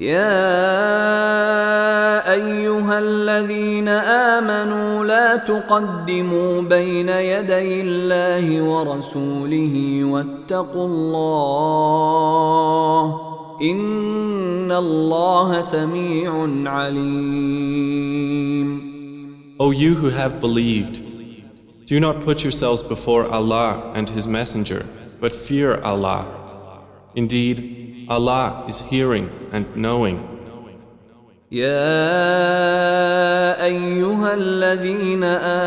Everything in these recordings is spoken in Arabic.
يا ايها الذين امنوا لا تقدموا بين يدي الله ورسوله واتقوا الله ان الله سميع عليم O you who have believed, do not put yourselves before Allah and His Messenger, but fear Allah. Indeed, Allah is hearing and knowing. يا أيها الذين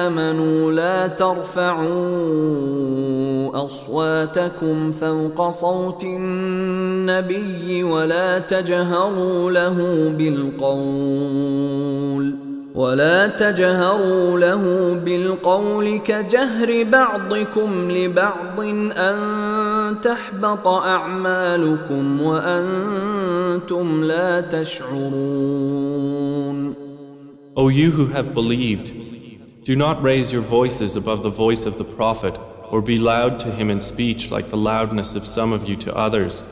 آمنوا لا ترفعوا أصواتكم فوق صوت النبي ولا تجهروا له بالقول ولا تجهروا له بالقول كجهر بعضكم لبعض ان تحبط اعمالكم وانتم لا تشعرون O you who have believed, do not raise your voices above the voice of the Prophet or be loud to him in speech like the loudness of some of you to others,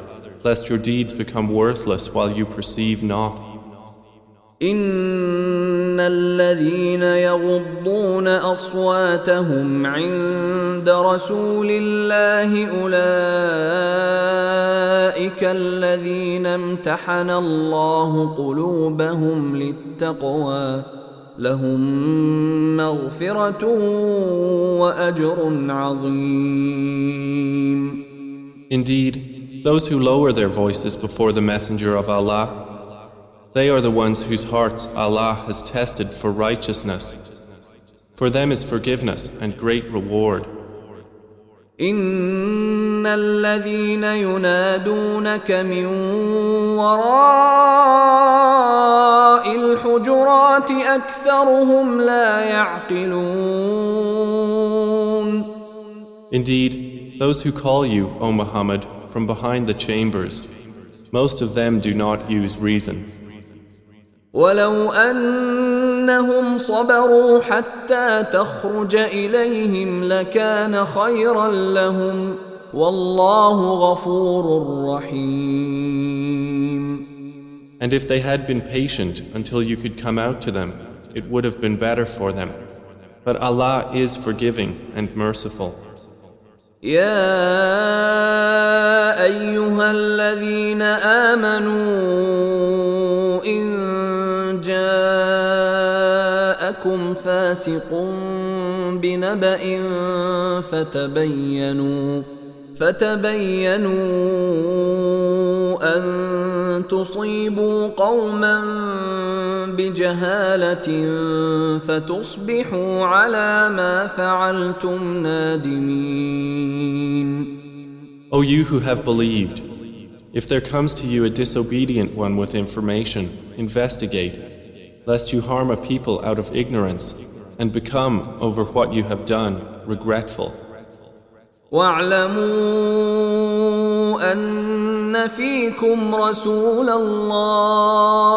lest your deeds become worthless while you perceive not. ان الذين يغضون اصواتهم عند رسول الله اولئك الذين امتحن الله قلوبهم للتقوى لهم مغفره واجر عظيم. Indeed, those who lower their voices before the Messenger of Allah They are the ones whose hearts Allah has tested for righteousness. For them is forgiveness and great reward. إن الذين ينادونك من وراء الحجرات أكثرهم لا يعقلون Indeed, those who call you, O Muhammad, from behind the chambers, most of them do not use reason. ولو انهم صبروا حتى تخرج اليهم لكان خيرا لهم والله غفور رحيم And if they had been patient until you could come out to them, it would have been better for them. But Allah is forgiving and merciful. يا ايها الذين امنوا ان جاءكم فاسق بنبأ فتبينوا فتبينوا أن تصيبوا قوما بجهالة فتصبحوا على ما فعلتم نادمين O you who have believed, if there comes to you a disobedient one with information, investigate, lest you harm a people out of ignorance and become, over what you have done, regretful. واعلموا ان فيكم رسول الله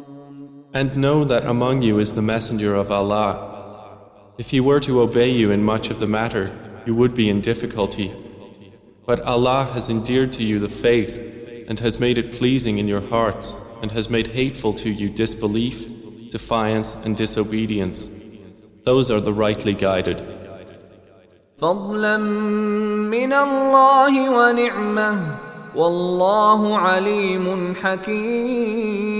And know that among you is the Messenger of Allah. If he were to obey you in much of the matter, you would be in difficulty. But Allah has endeared to you the faith and has made it pleasing in your hearts and has made hateful to you disbelief, defiance, and disobedience. Those are the rightly guided. فضلا من الله ونعمه والله عليم حكيم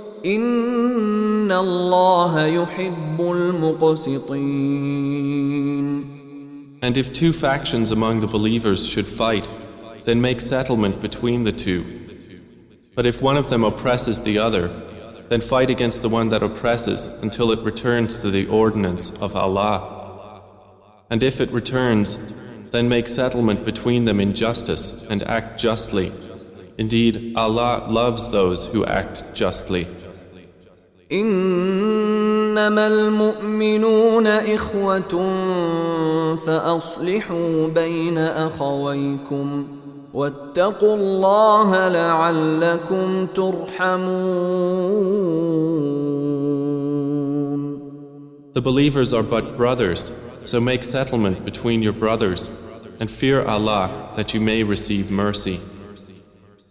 ان الله يحب المقسطين And if two factions among the believers should fight, then make settlement between the two. But if one of them oppresses the other, then fight against the one that oppresses until it returns to the ordinance of Allah. And if it returns, then make settlement between them in justice and act justly. Indeed, Allah loves those who act justly. انما المؤمنون اخوه فاصلحوا بين اخويكم واتقوا الله لعلكم ترحمون The believers are but brothers, so make settlement between your brothers and fear Allah that you may receive mercy.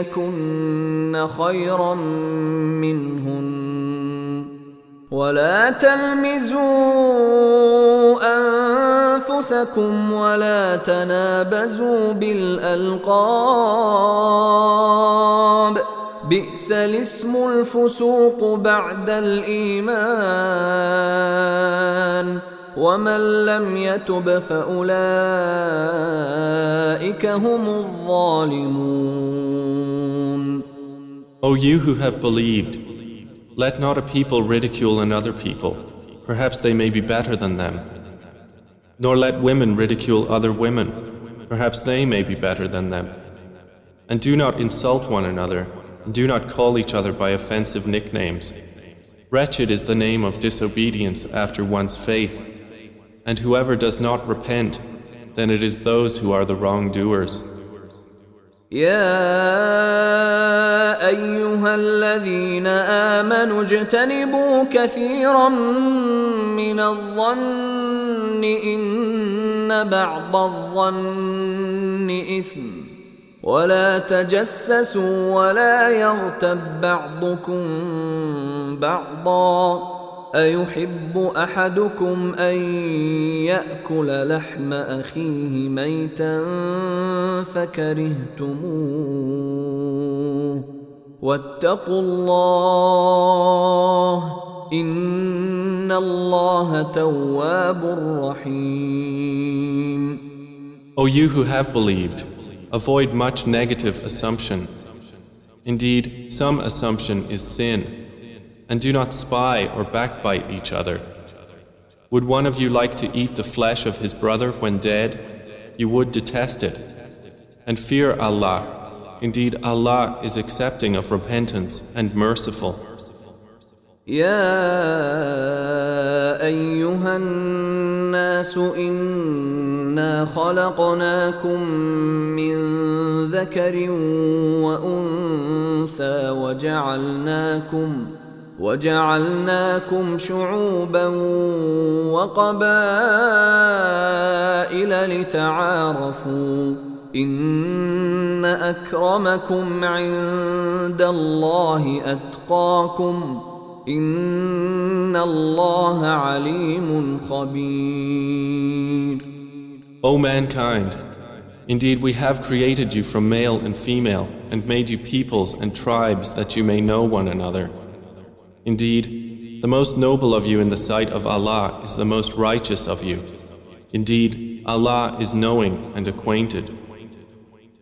يكن خيرا منهن. ولا تلمزوا أنفسكم ولا تنابزوا بالألقاب. بئس الاسم الفسوق بعد الإيمان. ومن لم يتب فاولئك هم الظالمون O you who have believed, let not a people ridicule another people, perhaps they may be better than them. Nor let women ridicule other women, perhaps they may be better than them. And do not insult one another, and do not call each other by offensive nicknames. Wretched is the name of disobedience after one's faith. And whoever does not repent, then it is those who are the wrongdoers. يا ايها الذين امنوا اجتنبوا كثيرا من الظن ان بعض الظن اثم ولا تجسسوا ولا يغتب بعضكم بعضا ايحب احدكم ان ياكل لحم اخيه ميتا فكرهتموه واتقوا الله ان الله تواب رحيم O you who have believed, avoid much negative assumption. Indeed, some assumption is sin, and do not spy or backbite each other. Would one of you like to eat the flesh of his brother when dead? You would detest it. And fear Allah. Indeed, Allah is accepting of repentance and merciful. يا ايها الناس انا خلقناكم من ذكر وانثى وجعلناكم وجعلناكم شعوبا وقبائل لتعارفوا ان اكرمكم عند الله اتقاكم ان الله عليم خبير O mankind, indeed we have created you from male and female and made you peoples and tribes that you may know one another. Indeed, the most noble of you in the sight of Allah is the most righteous of you. Indeed, Allah is knowing and acquainted.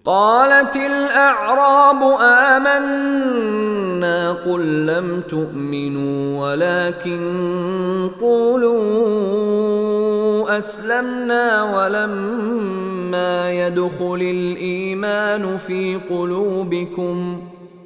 قالت الاعراب امنا قل لم تؤمنوا ولكن قولوا اسلمنا ولما يدخل الايمان في قلوبكم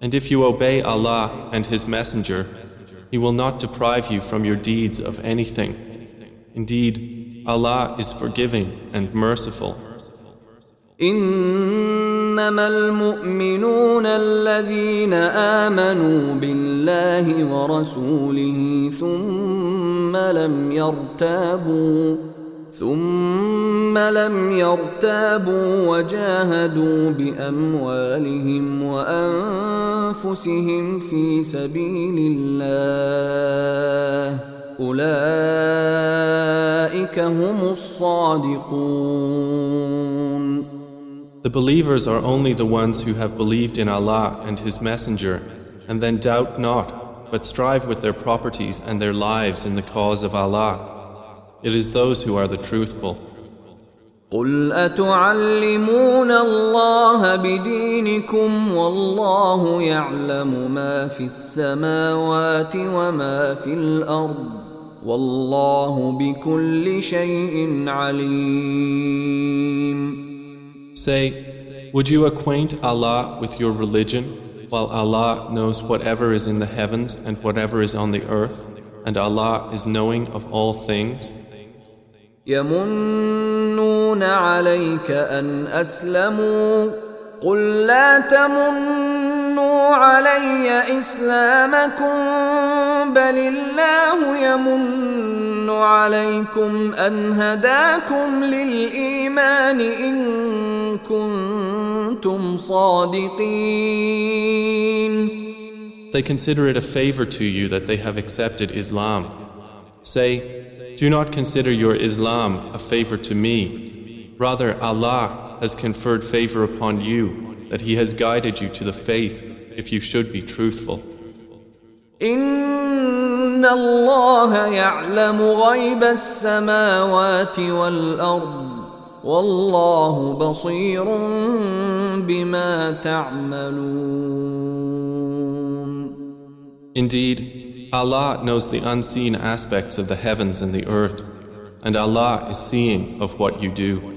And if you obey Allah and His Messenger, He will not deprive you from your deeds of anything. Indeed, Allah is forgiving and merciful. انما المؤمنون الذين امنوا بالله ورسوله ثم لم يرتابوا ثم لم يرتابوا وجاهدوا باموالهم وانفسهم في سبيل الله اولئك هم الصادقون The believers are only the ones who have believed in Allah and His Messenger, and then doubt not, but strive with their properties and their lives in the cause of Allah. It is those who are the truthful. قل أتعلمون الله بدينكم والله يعلم ما في السماوات وما في الأرض والله بكل شيء عليم Say, would you acquaint Allah with your religion while Allah knows whatever is in the heavens and whatever is on the earth, and Allah is knowing of all things? يمنون عليك أن أسلموا قل لا تمنوا علي إسلامكم بل الله يمن عليكم أن هداكم للإيمان إن كنتم صادقين They consider it a favor to you that they have accepted Islam. Say, Do not consider your Islam a favor to me. Rather, Allah has conferred favor upon you, that He has guided you to the faith if you should be truthful. إن الله يعلم غيب السماوات والأرض والله بصير بما تعملون Indeed, Allah knows the unseen aspects of the heavens and the earth, and Allah is seeing of what you do.